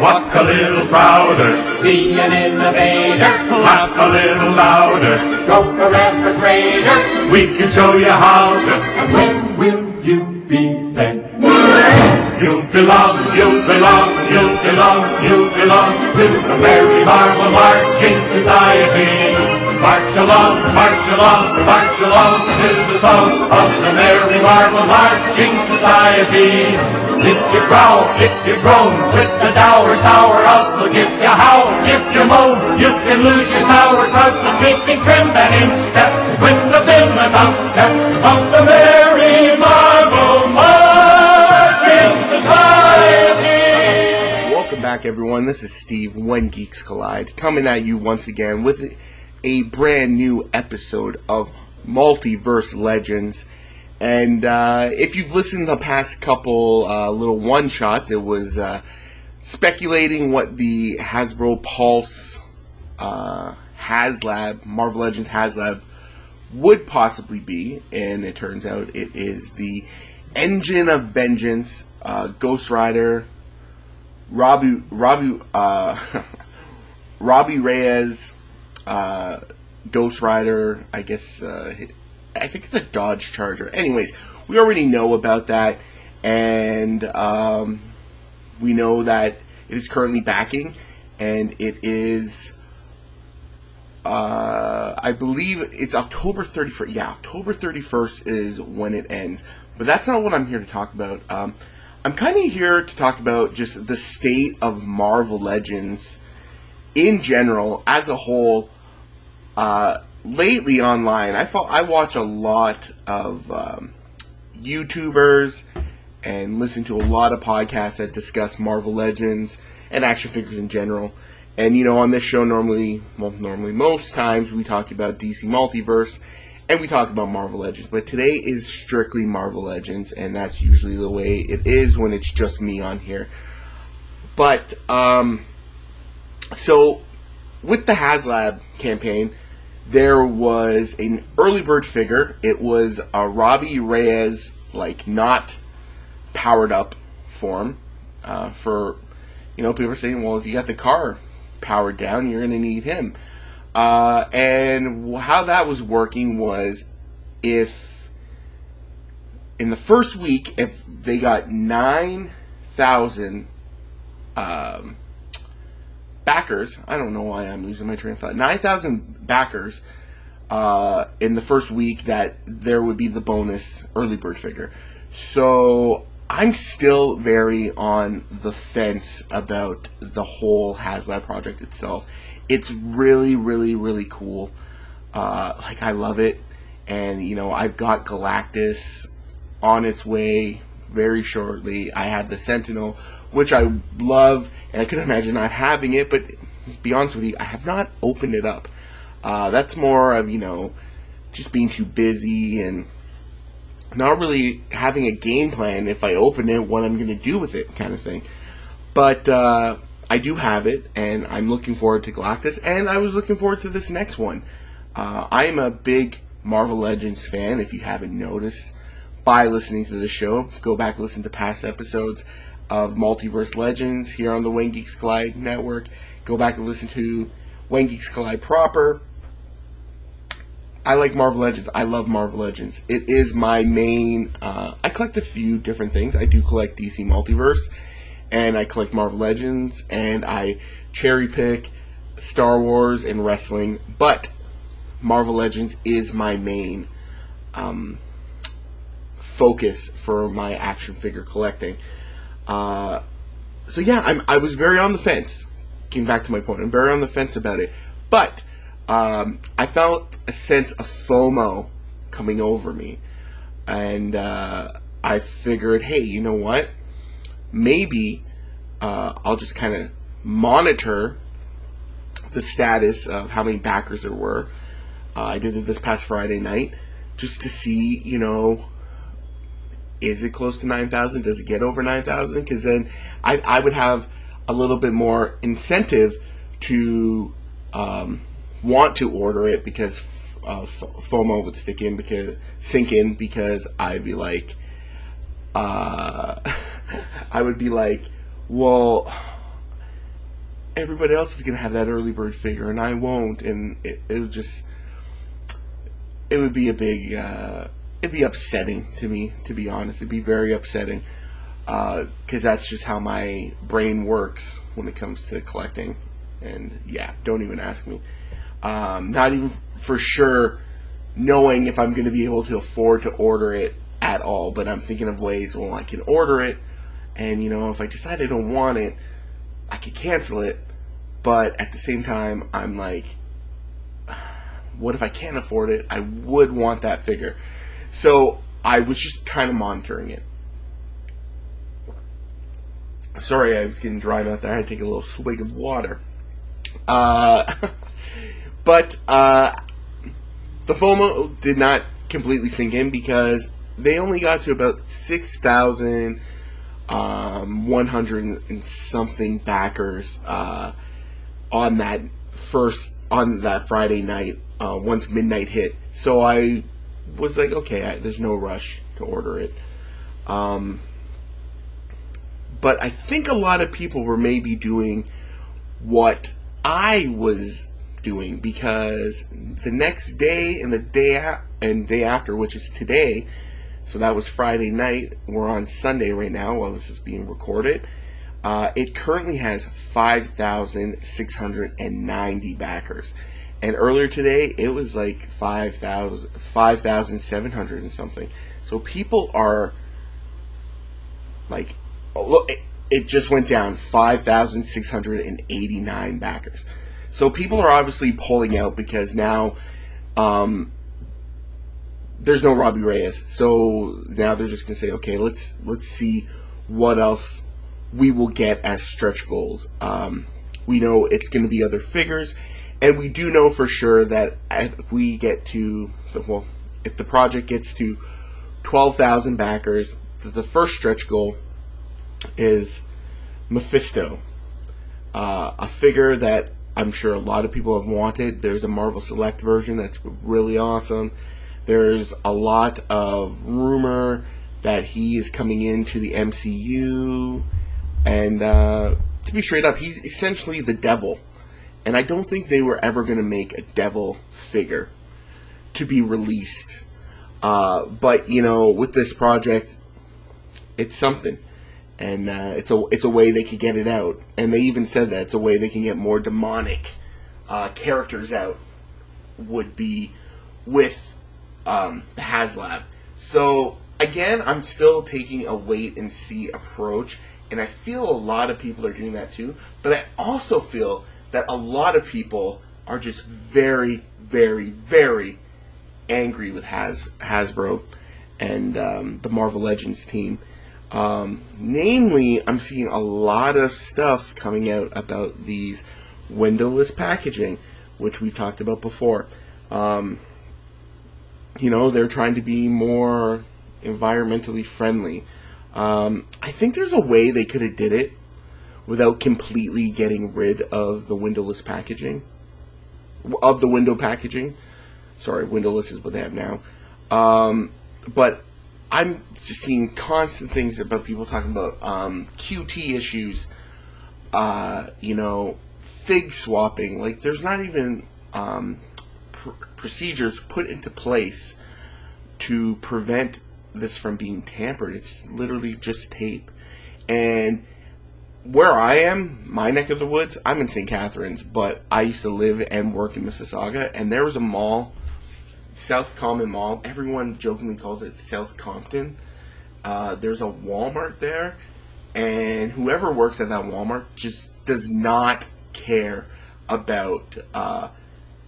walk a little prouder, Be an innovator. laugh a little louder. Go for refrigerator. We can show you how to. And when will you be then? You'll belong, you'll belong, you'll belong, you'll belong to the merry Marvel Marching Society. March along, march along, march along to the song of the merry Marvel Marching Society. If you growl, if you groan, with the dour sour outlook, if you howl, if you moan, you can lose your sauerkraut, but keeping trim and in step with the vim and outstep of the merry Marvel Marching Society. Welcome back, everyone. This is Steve, When Geeks Collide, coming at you once again with a brand new episode of Multiverse Legends. And uh, if you've listened to the past couple uh, little one shots, it was uh, speculating what the Hasbro Pulse uh, HasLab, Marvel Legends HasLab, would possibly be. And it turns out it is the Engine of Vengeance, uh, Ghost Rider, Robbie Robbie uh, Robbie Reyes, uh, Ghost Rider. I guess uh, I think it's a Dodge Charger. Anyways, we already know about that, and um, we know that it is currently backing, and it is. Uh, I believe it's October 31st. Yeah, October 31st is when it ends. But that's not what I'm here to talk about. Um, I'm kind of here to talk about just the state of Marvel Legends in general, as a whole. Uh, lately online, I fo- I watch a lot of um, YouTubers and listen to a lot of podcasts that discuss Marvel Legends and action figures in general. And you know, on this show, normally, well, normally most times we talk about DC Multiverse and we talk about Marvel Legends. But today is strictly Marvel Legends, and that's usually the way it is when it's just me on here. But um, so with the HasLab campaign, there was an early bird figure. It was a Robbie Reyes, like not powered up form. Uh, for you know, people are saying, well, if you got the car powered down, you're going to need him. Uh, and how that was working was if in the first week, if they got 9,000 um, backers, I don't know why I'm losing my train of thought, 9,000 backers uh, in the first week, that there would be the bonus early bird figure. So I'm still very on the fence about the whole HasLab project itself. It's really, really, really cool. Uh, like I love it, and you know I've got Galactus on its way very shortly. I have the Sentinel, which I love, and I could imagine not having it. But be honest with you, I have not opened it up. Uh, that's more of you know just being too busy and not really having a game plan if I open it, what I'm going to do with it, kind of thing. But uh, I do have it, and I'm looking forward to Galactus, and I was looking forward to this next one. Uh, I'm a big Marvel Legends fan, if you haven't noticed, by listening to the show. Go back listen to past episodes of Multiverse Legends here on the When Geeks Collide network. Go back and listen to When Geeks Collide proper. I like Marvel Legends. I love Marvel Legends. It is my main. Uh, I collect a few different things. I do collect DC Multiverse, and I collect Marvel Legends, and I cherry pick Star Wars and wrestling. But Marvel Legends is my main um, focus for my action figure collecting. Uh, so yeah, I'm, I was very on the fence. Getting back to my point, I'm very on the fence about it, but um, I felt a sense of FOMO coming over me, and uh, I figured, hey, you know what? Maybe uh, I'll just kind of monitor the status of how many backers there were. Uh, I did it this past Friday night just to see, you know, is it close to 9,000? Does it get over 9,000? Because then I, I would have a little bit more incentive to um, want to order it because uh, FOMO would stick in because sink in because I'd be like, uh, I would be like, well, everybody else is gonna have that early bird figure and I won't, and it, it would just it would be a big uh, it'd be upsetting to me to be honest. It'd be very upsetting because uh, that's just how my brain works when it comes to collecting. And yeah, don't even ask me. Um, not even for sure knowing if I'm going to be able to afford to order it at all, but I'm thinking of ways, well, I can order it, and you know, if I decide I don't want it, I could cancel it, but at the same time, I'm like, what if I can't afford it? I would want that figure. So I was just kind of monitoring it. Sorry, I was getting dry mouth there. I had to take a little swig of water. Uh, but uh, the FOMO did not completely sink in because they only got to about 6,100 um, and something backers uh, on that first, on that Friday night, uh, once midnight hit. So I was like, okay, I, there's no rush to order it. Um, but I think a lot of people were maybe doing what I was doing because the next day and the day a- and day after, which is today, so that was Friday night. We're on Sunday right now while this is being recorded. Uh, it currently has 5,690 backers. And earlier today, it was like 5,000, 5,700 and something. So people are like, oh, look, it, it just went down 5,689 backers. So people are obviously pulling out because now um, there's no Robbie Reyes. So now they're just gonna say, okay, let's let's see what else we will get as stretch goals. Um, we know it's to be other figures, and we do know for sure that if we get to well, if the project gets to twelve thousand backers, the first stretch goal is Mephisto, uh, a figure that I'm sure a lot of people have wanted. There's a Marvel Select version that's really awesome. There's a lot of rumor that he is coming into the MCU, and uh, to be straight up, he's essentially the devil. And I don't think they were ever going to make a devil figure to be released. Uh, but you know, with this project, it's something and uh, it's a it's a way they could get it out. And they even said that it's a way they can get more demonic uh, characters out. Would be with um, the HasLab. So again, I'm still taking a wait and see approach, and I feel a lot of people are doing that too. But I also feel that a lot of people are just very, very, very angry with Has Hasbro and um, the Marvel Legends team um, namely, I'm seeing a lot of stuff coming out about these windowless packaging, which we've talked about before. Um, you know, they're trying to be more environmentally friendly. Um, I think there's a way they could have did it without completely getting rid of the windowless packaging, of the window packaging. Sorry, windowless is what they have now. Um, but I'm seeing constant things about people talking about um, QC issues, uh, you know, fig swapping. Like, there's not even um, pr- procedures put into place to prevent this from being tampered. It's literally just tape. And where I am, my neck of the woods, I'm in St. Catharines, but I used to live and work in Mississauga, and there was a mall South Common Mall. Everyone jokingly calls it South Compton. Uh, there's a Walmart there, and whoever works at that Walmart just does not care about uh,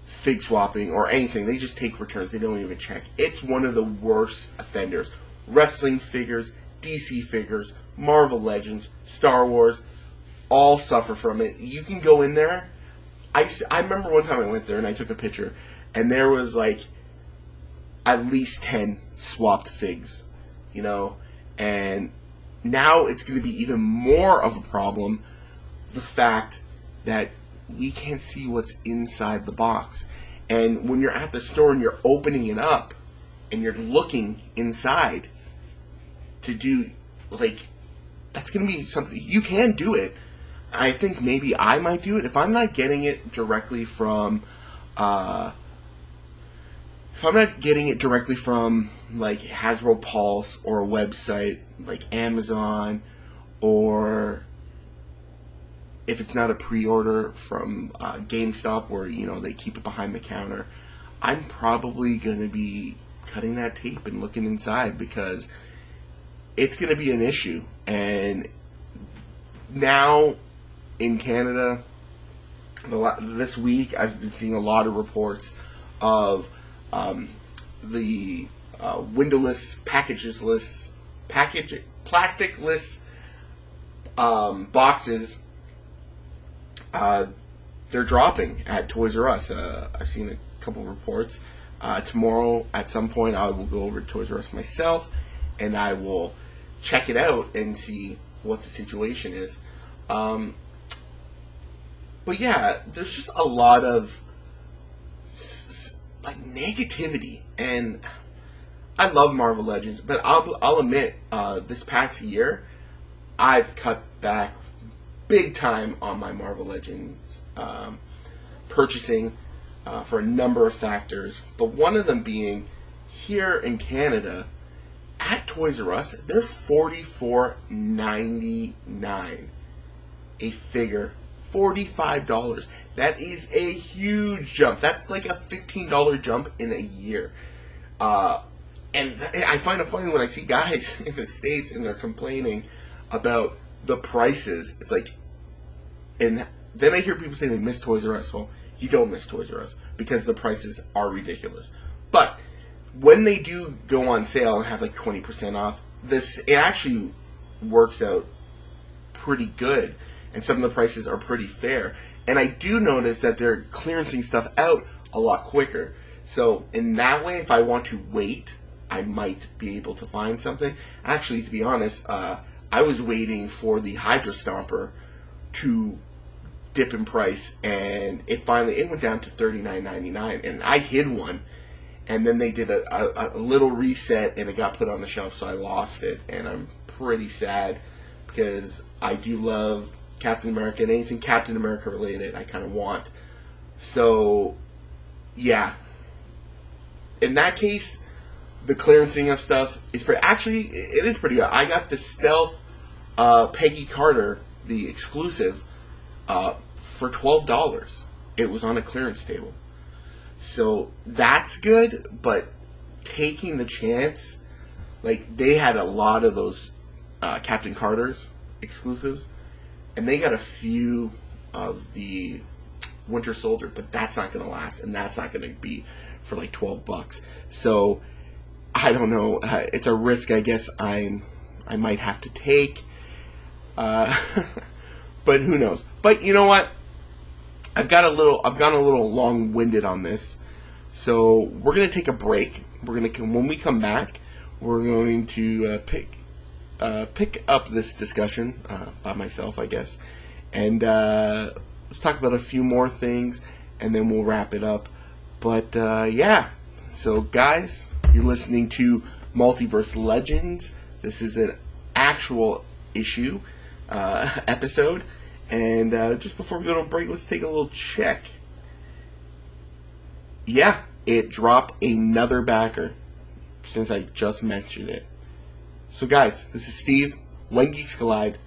fig swapping or anything. They just take returns. They don't even check. It's one of the worst offenders. Wrestling figures, DC figures, Marvel Legends, Star Wars, all suffer from it. You can go in there. I, I remember one time I went there and I took a picture, and there was like at least 10 swapped figs, you know, and now it's going to be even more of a problem the fact that we can't see what's inside the box. And when you're at the store and you're opening it up and you're looking inside to do, like, that's going to be something, you can do it. I think maybe I might do it if I'm not getting it directly from. Uh, if I'm not getting it directly from like Hasbro Pulse or a website like Amazon, or if it's not a pre-order from uh, GameStop where you know they keep it behind the counter, I'm probably gonna be cutting that tape and looking inside because it's gonna be an issue. And now in Canada, this week I've been seeing a lot of reports of um, the uh, windowless, packageless, package plasticless um, boxes. Uh, they're dropping at Toys R Us. Uh, I've seen a couple reports. Uh, tomorrow, at some point, I will go over to Toys R Us myself, and I will check it out and see what the situation is. Um, but yeah, there's just a lot of like negativity, and I love Marvel Legends, but I'll I'll admit, uh, this past year, I've cut back big time on my Marvel Legends um, purchasing uh, for a number of factors, but one of them being here in Canada at Toys R Us, they're forty four ninety nine a figure $45. That is a huge jump. That's like a $15 jump in a year. Uh, and th- I find it funny when I see guys in the States and they're complaining about the prices. It's like, and then I hear people say they miss Toys R Us. Well, you don't miss Toys R Us because the prices are ridiculous. But when they do go on sale and have like 20% off, this it actually works out pretty good and some of the prices are pretty fair. And I do notice that they're clearancing stuff out a lot quicker. So in that way, if I want to wait, I might be able to find something. Actually, to be honest, uh, I was waiting for the Hydra Stomper to dip in price, and it finally it went down to thirty nine ninety nine, and I hid one, and then they did a, a, a little reset, and it got put on the shelf, so I lost it, and I'm pretty sad because I do love Captain America and anything Captain America related, I kind of want. So, yeah. In that case, the clearancing of stuff is pretty. Actually, it is pretty good. I got the stealth uh, Peggy Carter, the exclusive, uh, for twelve dollars. It was on a clearance table, so that's good. But taking the chance, like they had a lot of those uh, Captain Carter's exclusives and they got a few of the Winter Soldier, but that's not going to last, and that's not going to be for like twelve bucks. So I don't know. Uh, it's a risk, I guess. I'm I might have to take. Uh, but who knows? But you know what? I've got a little. I've gone a little long-winded on this, so we're gonna take a break. We're gonna when we come back, we're going to uh, pick uh, pick up this discussion uh, by myself, I guess, and uh, let's talk about a few more things, and then we'll wrap it up. But uh, yeah, so guys, you're listening to Multiverse Legends. This is an actual issue uh, episode, and just before we go to break, let's take a little check. Yeah, it dropped another backer since I just mentioned it. So, guys, this is Steve, When Geeks Collide,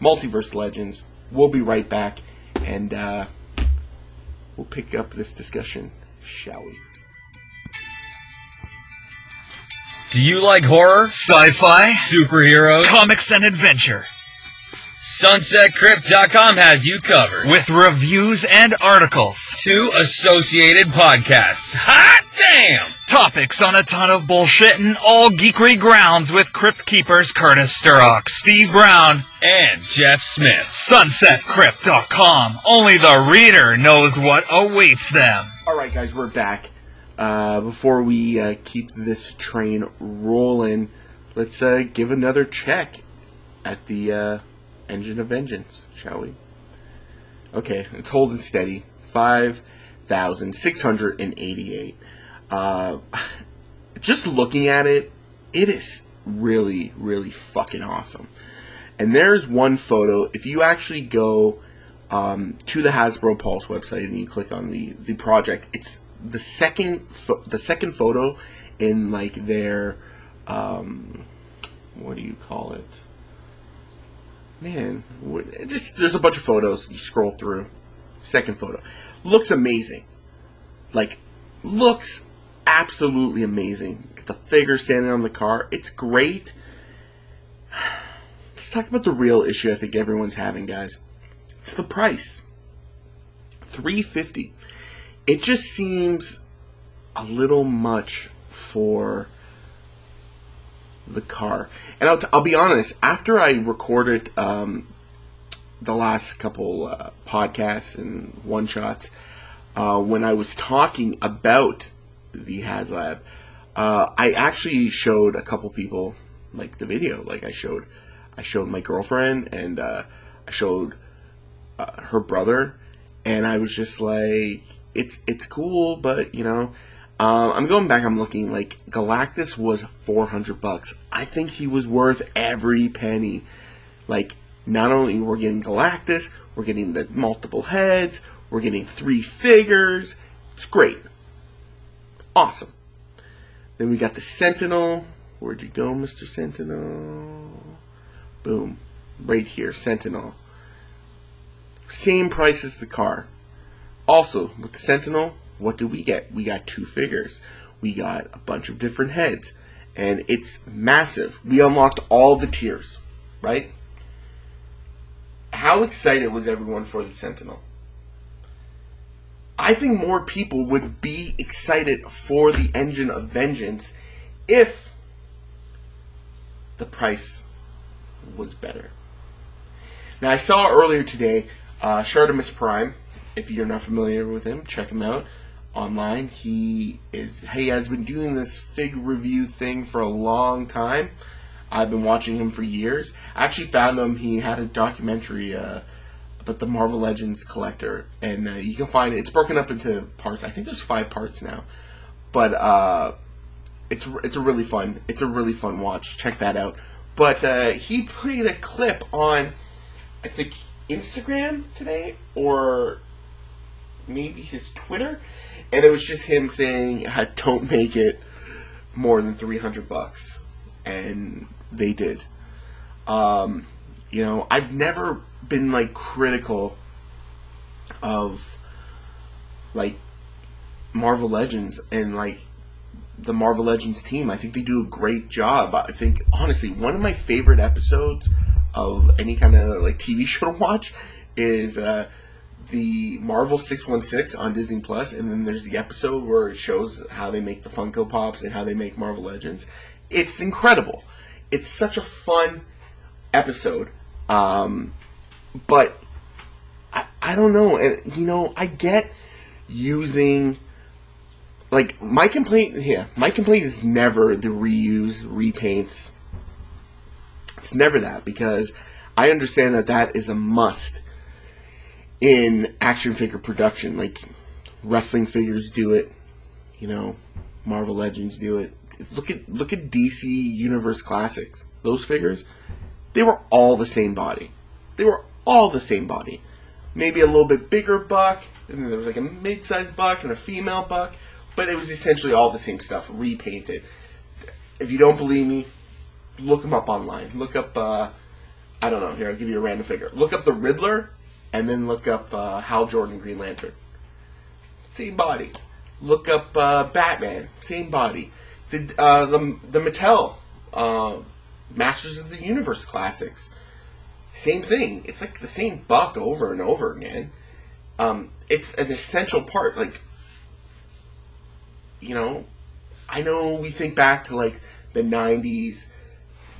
Multiverse Legends. We'll be right back, and uh, we'll pick up this discussion, shall we? Do you like horror, sci-fi, superheroes, comics, and adventure? SunsetCrypt.com has you covered. With reviews and articles. Two associated podcasts. Hot damn! Topics on a ton of bullshit and all geekery grounds with Crypt Keepers Curtis Sturrock, Steve Brown, and Jeff Smith. SunsetCrypt.com. Only the reader knows what awaits them. Alright guys, we're back. Uh, before we uh, keep this train rolling, let's uh, give another check at the uh, Engine of Vengeance, shall we? Okay, it's holding steady. 5,688. Uh, just looking at it, it is really, really fucking awesome. And there's one photo, if you actually go um, to the Hasbro Pulse website and you click on the the project, it's the second fo- the second photo in like their um, what do you call it? Man, just there's a bunch of photos. You scroll through. Second photo looks amazing. Like looks absolutely amazing. The figure standing on the car, it's great. Let's talk about the real issue I think everyone's having, guys. It's the price. 350. It just seems a little much for the car. And I'll, t- I'll be honest, after I recorded um, the last couple uh, podcasts and one shots, uh, when I was talking about the HasLab, uh, I actually showed a couple people like the video. Like I showed, I showed my girlfriend and uh, I showed uh, her brother, and I was just like, it's it's cool, but you know, uh, I'm going back. I'm looking like Galactus was 400 bucks. I think he was worth every penny. Like not only we're getting Galactus, we're getting the multiple heads, we're getting three figures. It's great, awesome. Then we got the Sentinel. Where'd you go, Mr. Sentinel? Boom, right here, Sentinel. Same price as the car. Also, with the Sentinel, what do we get? We got two figures. We got a bunch of different heads. And it's massive. We unlocked all the tiers, right? How excited was everyone for the Sentinel? I think more people would be excited for the Engine of Vengeance if the price was better. Now, I saw earlier today uh, Prime. If you're not familiar with him, check him out online. He is he has been doing this fig review thing for a long time. I've been watching him for years. I actually found him. He had a documentary uh, about the Marvel Legends collector, and uh, you can find it. It's broken up into parts. I think there's five parts now, but uh, it's it's a really fun. It's a really fun watch. Check that out. But uh, he played a clip on, I think Instagram today or maybe his Twitter, and it was just him saying, "Don't make it more than three hundred bucks," and they did. Um, you know, I've never been like critical of like Marvel Legends and like the Marvel Legends team. I think they do a great job. I think honestly, one of my favorite episodes of any kind of like TV show to watch is uh, the Marvel 616 on Disney Plus, and then there's the episode where it shows how they make the Funko Pops and how they make Marvel Legends. It's incredible. It's such a fun episode. Um, but I, I don't know. And, you know, I get using. Like, my complaint. Yeah, my complaint is never the reuse, repaints. It's never that because I understand that that is a must in action figure production. Like, wrestling figures do it. You know, Marvel Legends do it. Look at look at DC Universe Classics. Those figures, they were all the same body. They were all the same body. Maybe a little bit bigger buck, and then there was like a mid-sized buck and a female buck, but it was essentially all the same stuff, repainted. If you don't believe me, look them up online. Look up, uh, I don't know, here, I'll give you a random figure. Look up the Riddler, and then look up uh, Hal Jordan Green Lantern. Same body. Look up uh, Batman, same body. The, uh, the, the Mattel uh, Masters of the Universe classics, same thing. It's like the same buck over and over again. Um, it's an essential part. Like, you know, I know we think back to like the '90s,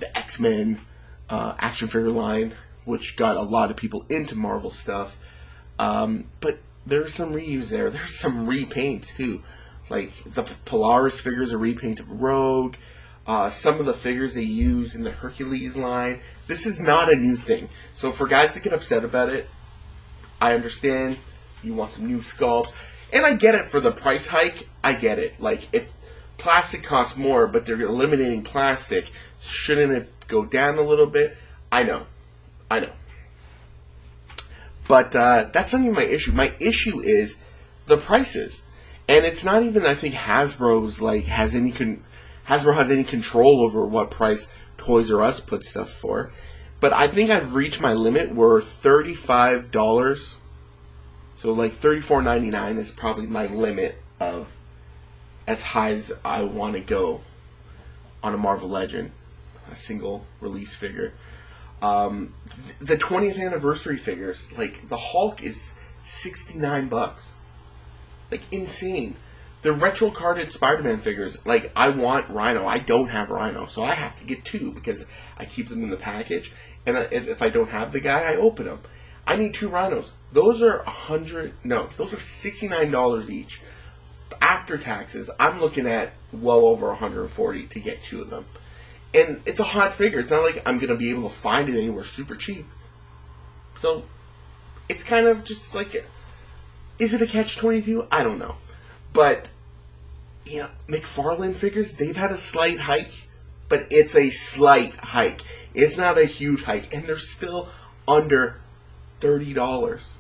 the X Men uh, action figure line, which got a lot of people into Marvel stuff. Um, but there's some reuse there. There's some repaints too. Like the Polaris figures are repaint of Rogue. Uh, some of the figures they use in the Hercules line. This is not a new thing. So for guys that get upset about it, I understand. You want some new sculpts, and I get it for the price hike. I get it. Like if plastic costs more, but they're eliminating plastic, shouldn't it go down a little bit? I know, I know. But uh, that's not even my issue. My issue is the prices, and it's not even I think Hasbro's like has any con- Hasbro has any control over what price Toys R Us puts stuff for. But I think I've reached my limit where thirty five dollars, so like thirty four ninety nine is probably my limit of as high as I want to go on a Marvel Legend, a single release figure. Um, th- the 20th anniversary figures, like the Hulk is 69 bucks. Like insane. The retro carded Spider-Man figures, like I want Rhino. I don't have Rhino, so I have to get two because I keep them in the package. And if, if I don't have the guy, I open them. I need two Rhinos. Those are a hundred. No, those are sixty-nine dollars each. After taxes, I'm looking at well over 140 to get two of them and it's a hot figure. It's not like I'm gonna be able to find it anywhere super cheap. So it's kind of just like, is it a catch twenty two? I don't know, but you know, McFarlane figures they've had a slight hike, but it's a slight hike. It's not a huge hike, and they're still under thirty dollars.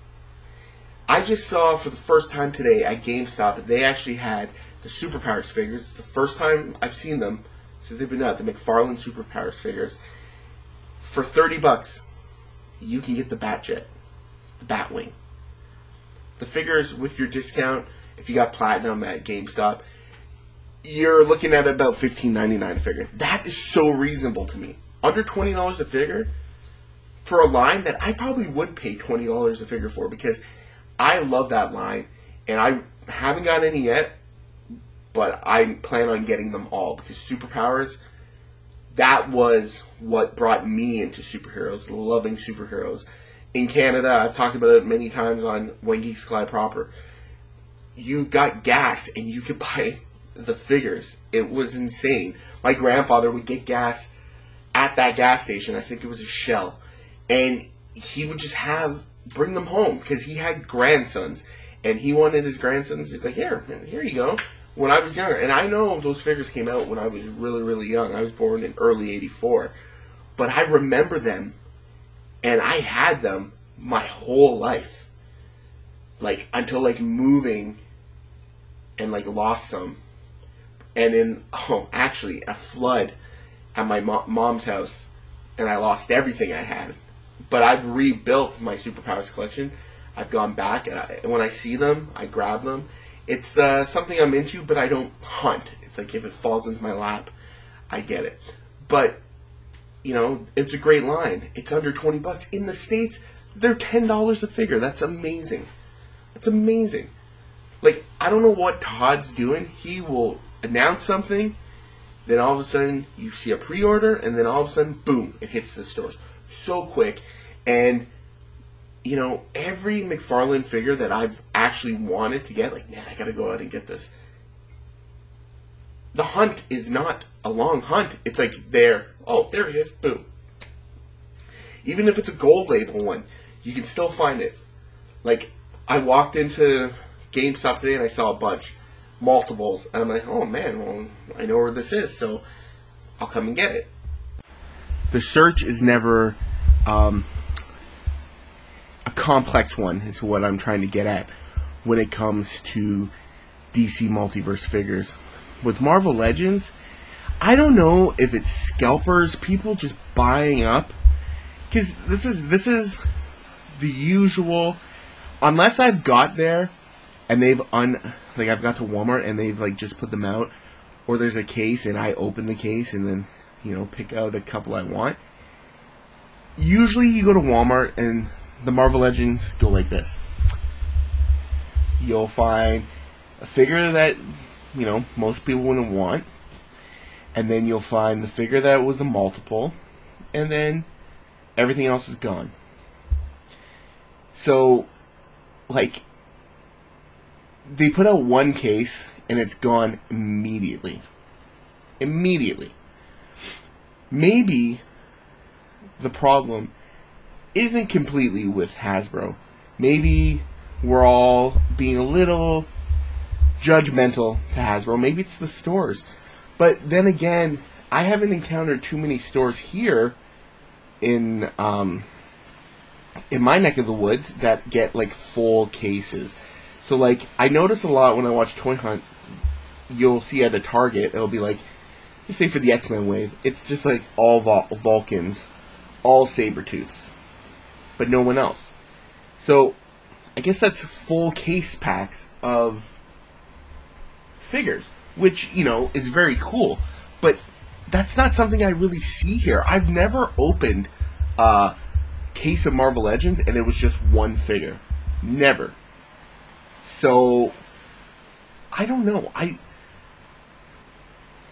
I just saw for the first time today at GameStop that they actually had the Superpowers figures. It's the first time I've seen them since they've been out, the McFarlane Superpowers figures. For 30 bucks, you can get the Batjet, the Batwing. The figures with your discount, if you got Platinum at GameStop, you're looking at about $15.99 a figure. That is so reasonable to me. Under $20 a figure for a line that I probably would pay $20 a figure for because I love that line and I haven't got any yet but I plan on getting them all because superpowers. That was what brought me into superheroes, loving superheroes. In Canada, I've talked about it many times on When Geeks Fly Proper. You got gas and you could buy the figures. It was insane. My grandfather would get gas at that gas station. I think it was a Shell, and he would just have bring them home because he had grandsons, and he wanted his grandsons. He's like, here, here you go when I was younger, and I know those figures came out when I was really, really young. I was born in early '84, but I remember them, and I had them my whole life, like until like moving, and like lost some, and then oh, actually a flood at my mo- mom's house, and I lost everything I had, but I've rebuilt my superpowers collection. I've gone back, and, I, and when I see them, I grab them it's uh, something I'm into, but I don't hunt. It's like if it falls into my lap, I get it. But you know, it's a great line. It's under twenty bucks in the states. They're ten dollars a figure. That's amazing. That's amazing. Like I don't know what Todd's doing. He will announce something, then all of a sudden you see a pre-order, and then all of a sudden, boom, it hits the stores so quick. And you know, every McFarlane figure that I've actually wanted to get, like, man, I gotta go out and get this. The hunt is not a long hunt. It's like there, oh, there he is, boom. Even if it's a gold label one, you can still find it. Like, I walked into GameStop today and I saw a bunch, multiples, and I'm like, oh man, well, I know where this is, so I'll come and get it. The search is never um, a complex one is what I'm trying to get at when it comes to DC multiverse figures. With Marvel Legends, I don't know if it's scalpers, people just buying up cuz this is this is the usual unless I've got there and they've un like I've got to Walmart and they've like just put them out or there's a case and I open the case and then you know pick out a couple I want. Usually you go to Walmart and the Marvel Legends go like this. You'll find a figure that, you know, most people wouldn't want. And then you'll find the figure that was a multiple. And then everything else is gone. So, like, they put out one case and it's gone immediately. Immediately. Maybe the problem isn't completely with Hasbro. Maybe we're all being a little judgmental to Hasbro. Maybe it's the stores. But then again, I haven't encountered too many stores here in um, in my neck of the woods that get like full cases. So like I notice a lot when I watch Toy Hunt, you'll see at a Target it'll be like, just say for the X Men wave, it's just like all Vul- Vulcans, all saber tooths, but no one else. So I guess that's full case packs of figures, which you know is very cool. But that's not something I really see here. I've never opened a case of Marvel Legends and it was just one figure. Never. So I don't know. I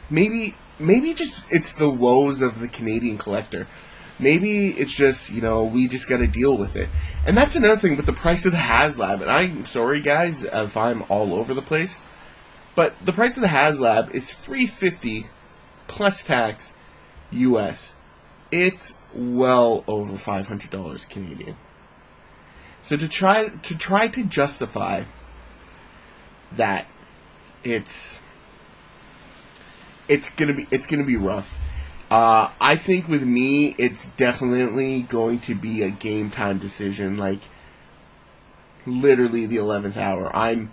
maybe maybe just it's the woes of the Canadian collector. Maybe it's just, you know, we just got to deal with it. And that's another thing with the price of the HasLab. And I'm sorry guys if I'm all over the place, but the price of the HasLab is 350 plus tax US. It's well over $500 Canadian. So to try to try to justify that it's it's gonna be it's gonna be rough. Uh, I think with me, it's definitely going to be a game time decision. Like literally the eleventh hour. I'm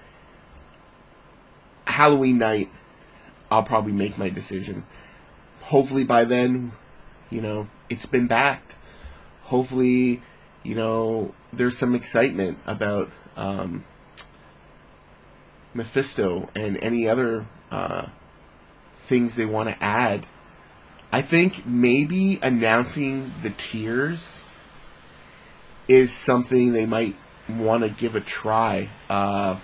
Halloween night. I'll probably make my decision. Hopefully by then, you know, it's been backed. Hopefully, you know, there's some excitement about um, Mephisto and any other uh, things they want to add. I think maybe announcing the tiers is something they might want to give a try. Uh,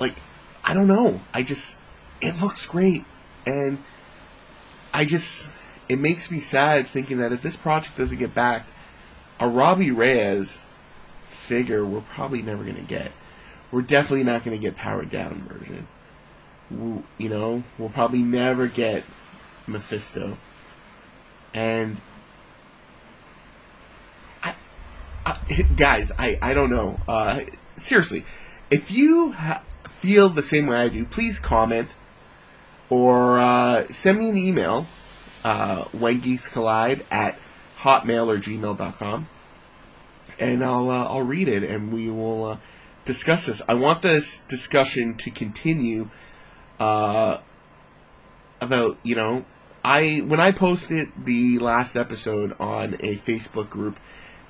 like, I don't know. I just, it looks great. And I just, it makes me sad thinking that if this project doesn't get backed, a Robbie Reyes figure we're probably never going to get. We're definitely not going to get powered down version. We, you know, we'll probably never get Mephisto. And I, I guys, I I don't know. Uh, seriously, if you ha- feel the same way I do, please comment or uh, send me an email. Uh, when geeks collide at hotmail or gmail.com and I'll uh, I'll read it and we will uh, discuss this. I want this discussion to continue uh, about you know I when I posted the last episode on a Facebook group,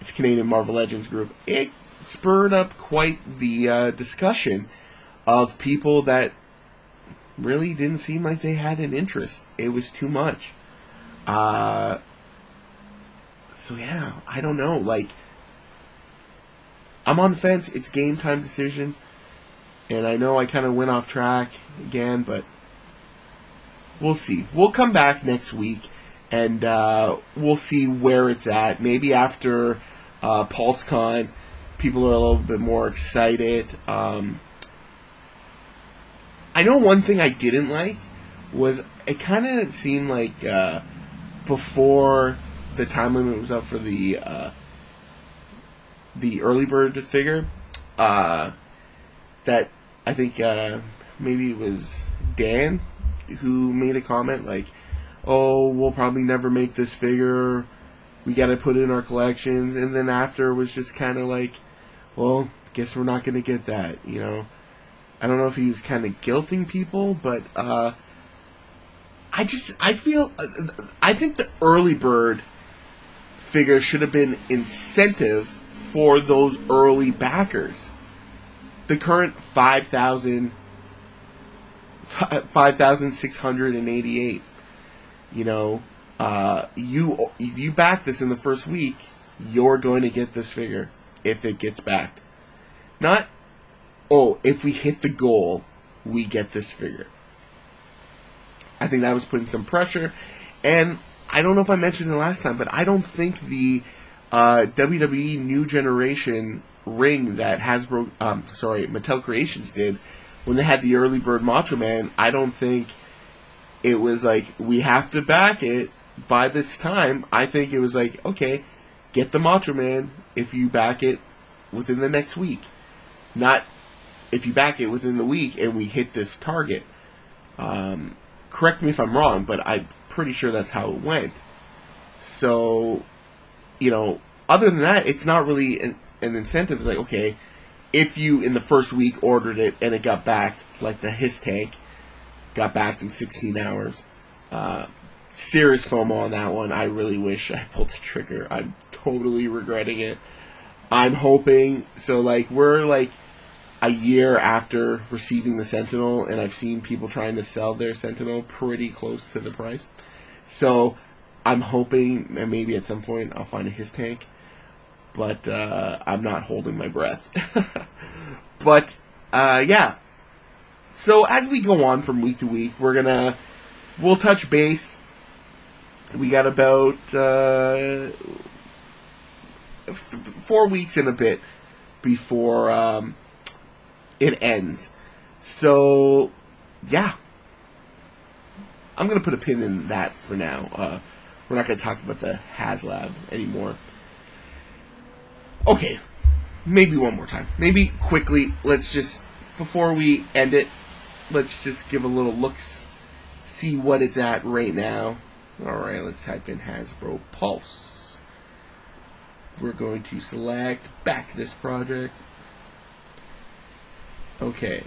it's Canadian Marvel Legends group. It spurred up quite the uh, discussion of people that really didn't seem like they had an interest. It was too much. Uh, so yeah, I don't know. Like, I'm on the fence. It's game time decision, and I know I kind of went off track again, but we'll see. We'll come back next week, and uh, we'll see where it's at. Maybe after uh, PulseCon, people are a little bit more excited. Um, I know one thing I didn't like was it kind of seemed like uh, before the time limit was up for the uh, the early bird figure uh, that I think uh, maybe it was Dan who made a comment like, "Oh, we'll probably never make this figure. We got to put it in our collections." And then after was just kind of like, "Well, guess we're not going to get that," you know. I don't know if he was kind of guilting people, but uh, I just I feel I think the early bird figure should have been incentive for those early backers. The current 5,000 5,688 you know uh, you if you back this in the first week you're going to get this figure if it gets backed not oh, if we hit the goal, we get this figure. I think that was putting some pressure. And I don't know if I mentioned it last time, but I don't think the uh, WWE New Generation ring that Hasbro, um, sorry, Mattel Creations did when they had the early bird Macho Man, I don't think it was like, we have to back it by this time. I think it was like, okay, get the Macho Man if you back it within the next week. Not if you back it within the week and we hit this target. Um, correct me if I'm wrong, but I'm pretty sure that's how it went. So, you know, other than that, it's not really an, an incentive. It's like, okay, if you in the first week ordered it and it got back, like the HISS tank got back in 16 hours. Uh, serious FOMO on that one. I really wish I pulled the trigger. I'm totally regretting it. I'm hoping so. Like we're like a year after receiving the Sentinel, and I've seen people trying to sell their Sentinel pretty close to the price. So I'm hoping, maybe at some point I'll find a HISS tank, but uh, I'm not holding my breath. but uh, yeah. So as we go on from week to week, we're gonna we'll touch base. We got about uh, four weeks in a bit before um, it ends. So, yeah. I'm to put a pin in that for now. Uh, we're not to talk about the HasLab anymore. Okay. Maybe one more time. Maybe quickly, let's just, before we end it, let's just give a little looks, see what it's at right now. Alright, let's type in Hasbro Pulse we're going to select back this project. Okay.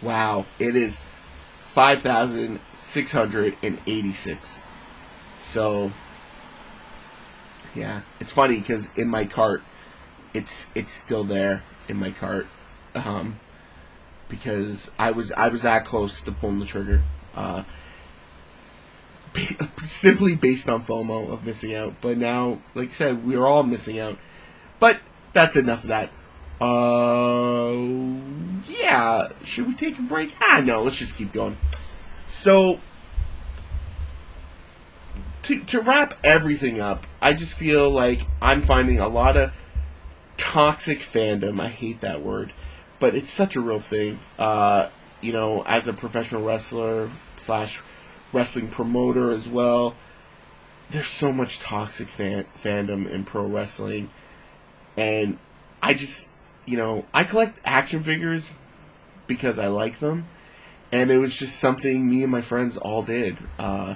Wow, it is 5,686. So, yeah, it's funny because in my cart, it's it's still there in my cart, um, because I was I was that close to pulling the trigger. Uh, simply based on FOMO of missing out. But now, like I said, we're all missing out. But that's enough of that. Uh, yeah. Should we take a break? Ah, no. Let's just keep going. So, to to wrap everything up, I just feel like I'm finding a lot of toxic fandom. I hate that word, but it's such a real thing. Uh, you know, as a professional wrestler slash wrestling promoter as well. There's so much toxic fan- fandom in pro wrestling, and I just, you know, I collect action figures because I like them, and it was just something me and my friends all did, uh,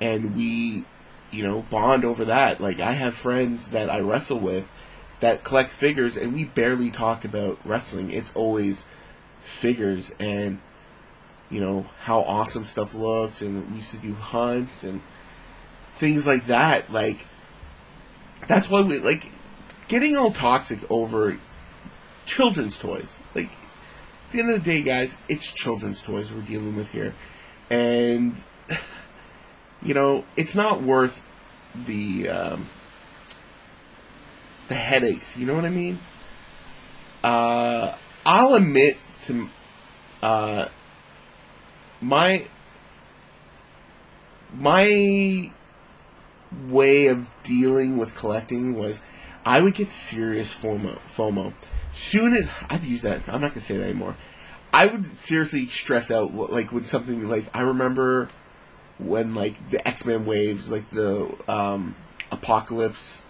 and we, you know, bond over that. Like I have friends that I wrestle with that collect figures, and we barely talk about wrestling. It's always figures and you know how awesome stuff looks, and we used to do hunts and things like that. Like that's why we like getting all toxic over children's toys. Like at the end of the day, guys, it's children's toys we're dealing with here, and you know it's not worth the um, the headaches. You know what I mean? Uh, I'll admit to uh, my my way of dealing with collecting was I would get serious FOMO. FOMO. Soon as I've used that, I'm not gonna say that anymore. I would seriously stress out like when something like I remember when like the X Men waves, like the um, Apocalypse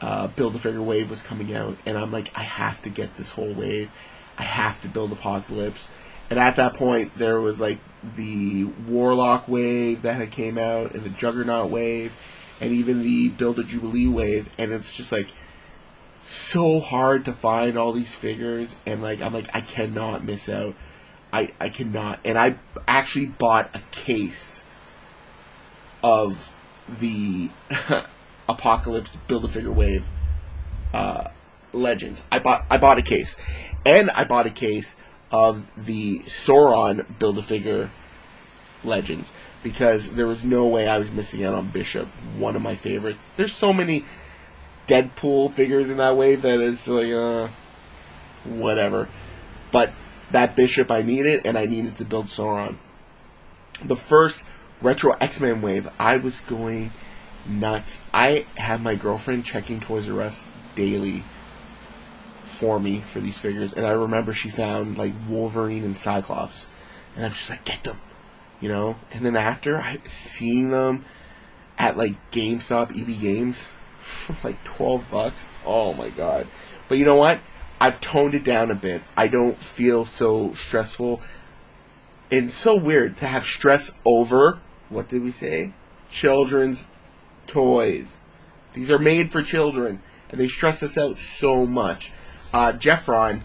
uh, build a figure wave was coming out, and I'm like, I have to get this whole wave. I have to build Apocalypse and at that point there was like the Warlock wave that had came out, and the Juggernaut wave, and even the Build a Jubilee wave, and it's just like so hard to find all these figures, and like I'm like I cannot miss out. I I cannot, and I actually bought a case of the Apocalypse Build a Figure Wave uh, Legends. I bought I bought a case, and I bought a case of the Sauron Build a Figure Legends because there was no way I was missing out on Bishop, one of my favorites. There's so many Deadpool figures in that wave that is like, uh, whatever. But that Bishop I needed, and I needed to build Sauron. The first retro X Men wave, I was going nuts. I had my girlfriend checking Toys R Us daily for me for these figures, and I remember she found like Wolverine and Cyclops, and I'm just like, get them, you know. And then after I seeing them at like GameStop, EB Games, for like twelve bucks. Oh my god! But you know what? I've toned it down a bit. I don't feel so stressful. It's so weird to have stress over what did we say? Children's toys. These are made for children, and they stress us out so much. Uh, Jeffron,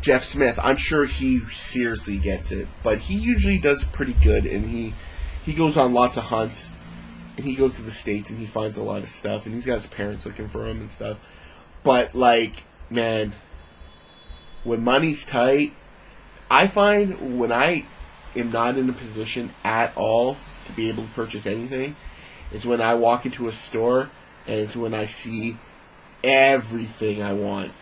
Jeff Smith, I'm sure he seriously gets it, but he usually does pretty good, and he he goes on lots of hunts, and he goes to the states, and he finds a lot of stuff, and he's got his parents looking for him and stuff. But like, man, when money's tight, I find when I am not in a position at all to be able to purchase anything, is when I walk into a store and it's when I see everything I want.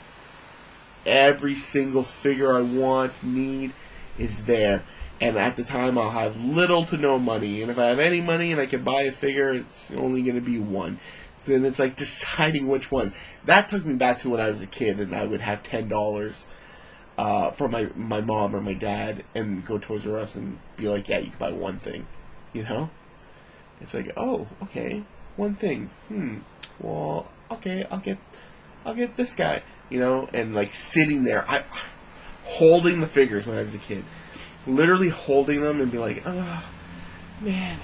Every single figure I want, need, is there. And at the time, I'll have little to no money. And if I have any money and I can buy a figure, it's only going to be one. Then it's like deciding which one. That took me back to when I was a kid and I would have $10 uh, from my, my mom or my dad and go Toys R Us and be like, yeah, you can buy one thing. You know? It's like, oh, okay, one thing. Hmm. Well, okay, I'll get, I'll get this guy. You know, and like sitting there, I, holding the figures when I was a kid, literally holding them and be like, oh, man.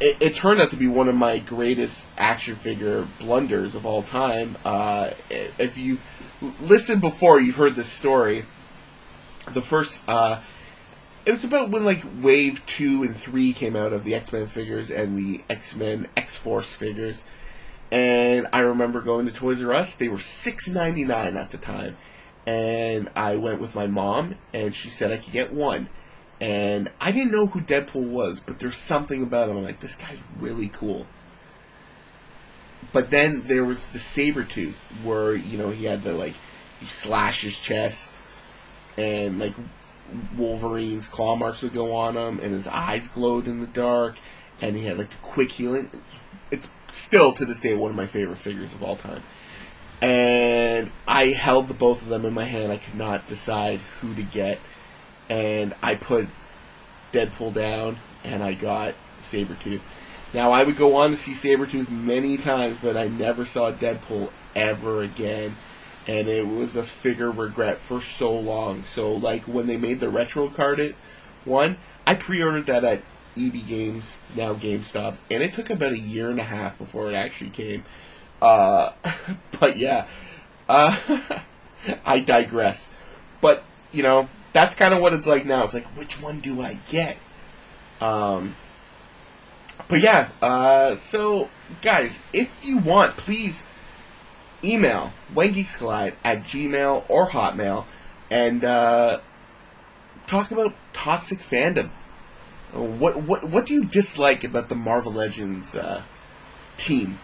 It, it turned out to be one of my greatest action figure blunders of all time. Uh, if you've listened before, you've heard this story. The first, uh, it was about when like Wave two and three came out of the X Men figures and the X Men X Force figures, and I remember going to Toys R Us. They were six ninety nine at the time, and I went with my mom, and she said I could get one. And I didn't know who Deadpool was, but there's something about him. I'm like, this guy's really cool. But then there was the Sabretooth, where you know he had the like he slash his chest, and like Wolverine's claw marks would go on him, and his eyes glowed in the dark, and he had like the quick healing. It's still to this day one of my favorite figures of all time. And I held the both of them in my hand. I could not decide who to get, and I put Deadpool down, and I got Sabretooth. Now I would go on to see Sabretooth many times, but I never saw Deadpool ever again and it was a figure regret for so long. So like when they made the retro card it one, I pre-ordered that at EB Games, now GameStop, and it took about a year and a half before it actually came. Uh, but yeah, uh, I digress. But you know, that's kind of what it's like now. It's like, which one do I get? Um, but yeah, uh, so guys, if you want, please email whengeekscollide at gmail or hotmail and uh, talk about toxic fandom. What what what do you dislike about the Marvel Legends uh, team?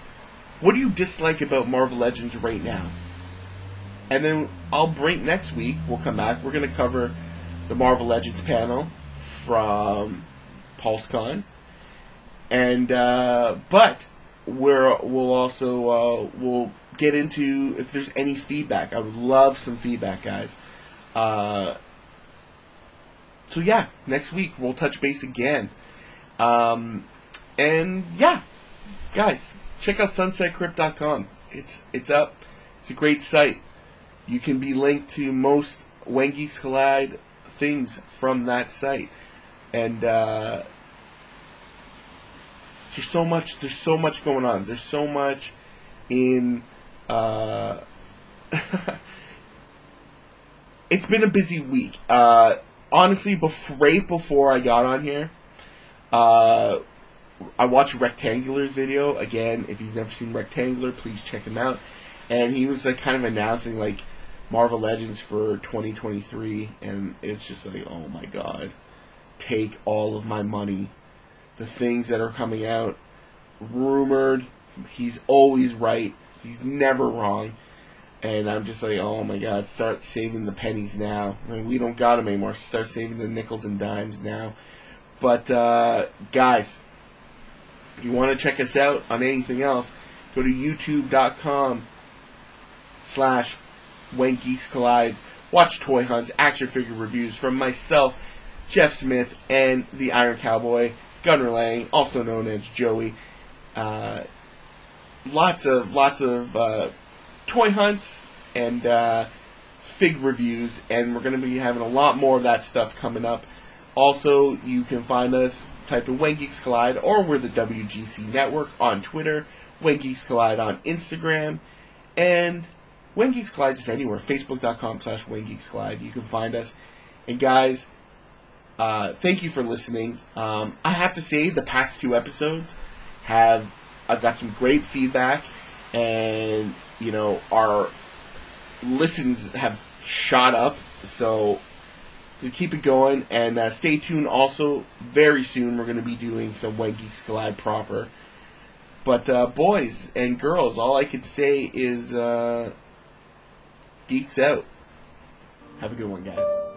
What do you dislike about Marvel Legends right now? And then I'll bring next week. We'll come back. We're gonna cover the Marvel Legends panel from PulseCon, and uh, but we're we'll also uh, we'll get into if there's any feedback. I would love some feedback, guys. Uh, so yeah, next week we'll touch base again. Um, and yeah, guys, check out sunsetcrypt.com. It's it's up. It's a great site. You can be linked to most When Geeks Collide things from that site, and uh, there's so much. There's so much going on. There's so much in uh, it's been a busy week. Uh, honestly, before, right before I got on here, uh, I watched Rectangular's video again. If you've never seen Rectangular, please check him out. And he was like kind of announcing like Marvel Legends for 2023, and it's just like, oh my god, take all of my money. The things that are coming out, rumored. He's always right. He's never wrong. And I'm just like, oh my god, start saving the pennies now. I mean, we don't got them anymore. Start saving the nickels and dimes now. But, uh, guys, if you want to check us out on anything else, go to youtube.com slash when geeks collide. Watch toy hunts, action figure reviews from myself, Jeff Smith, and the Iron Cowboy, Gunner Lang, also known as Joey. Uh, lots of lots of uh, toy hunts and uh, fig reviews, and we're going to be having a lot more of that stuff coming up. Also, you can find us type in When Geeks Collide, or we're the WGC Network on Twitter. When Geeks Collide on Instagram, and When Geeks Collide just anywhere. Facebook.com slash When Geeks Collide. You can find us. And guys, uh, thank you for listening. Um, I have to say, the past two episodes have I've got some great feedback, and you know our listens have shot up. So we keep it going, and uh, stay tuned. Also, very soon we're going to be doing some When Geeks Collide proper. But uh, boys and girls, all I can say is uh, geeks out. Have a good one, guys.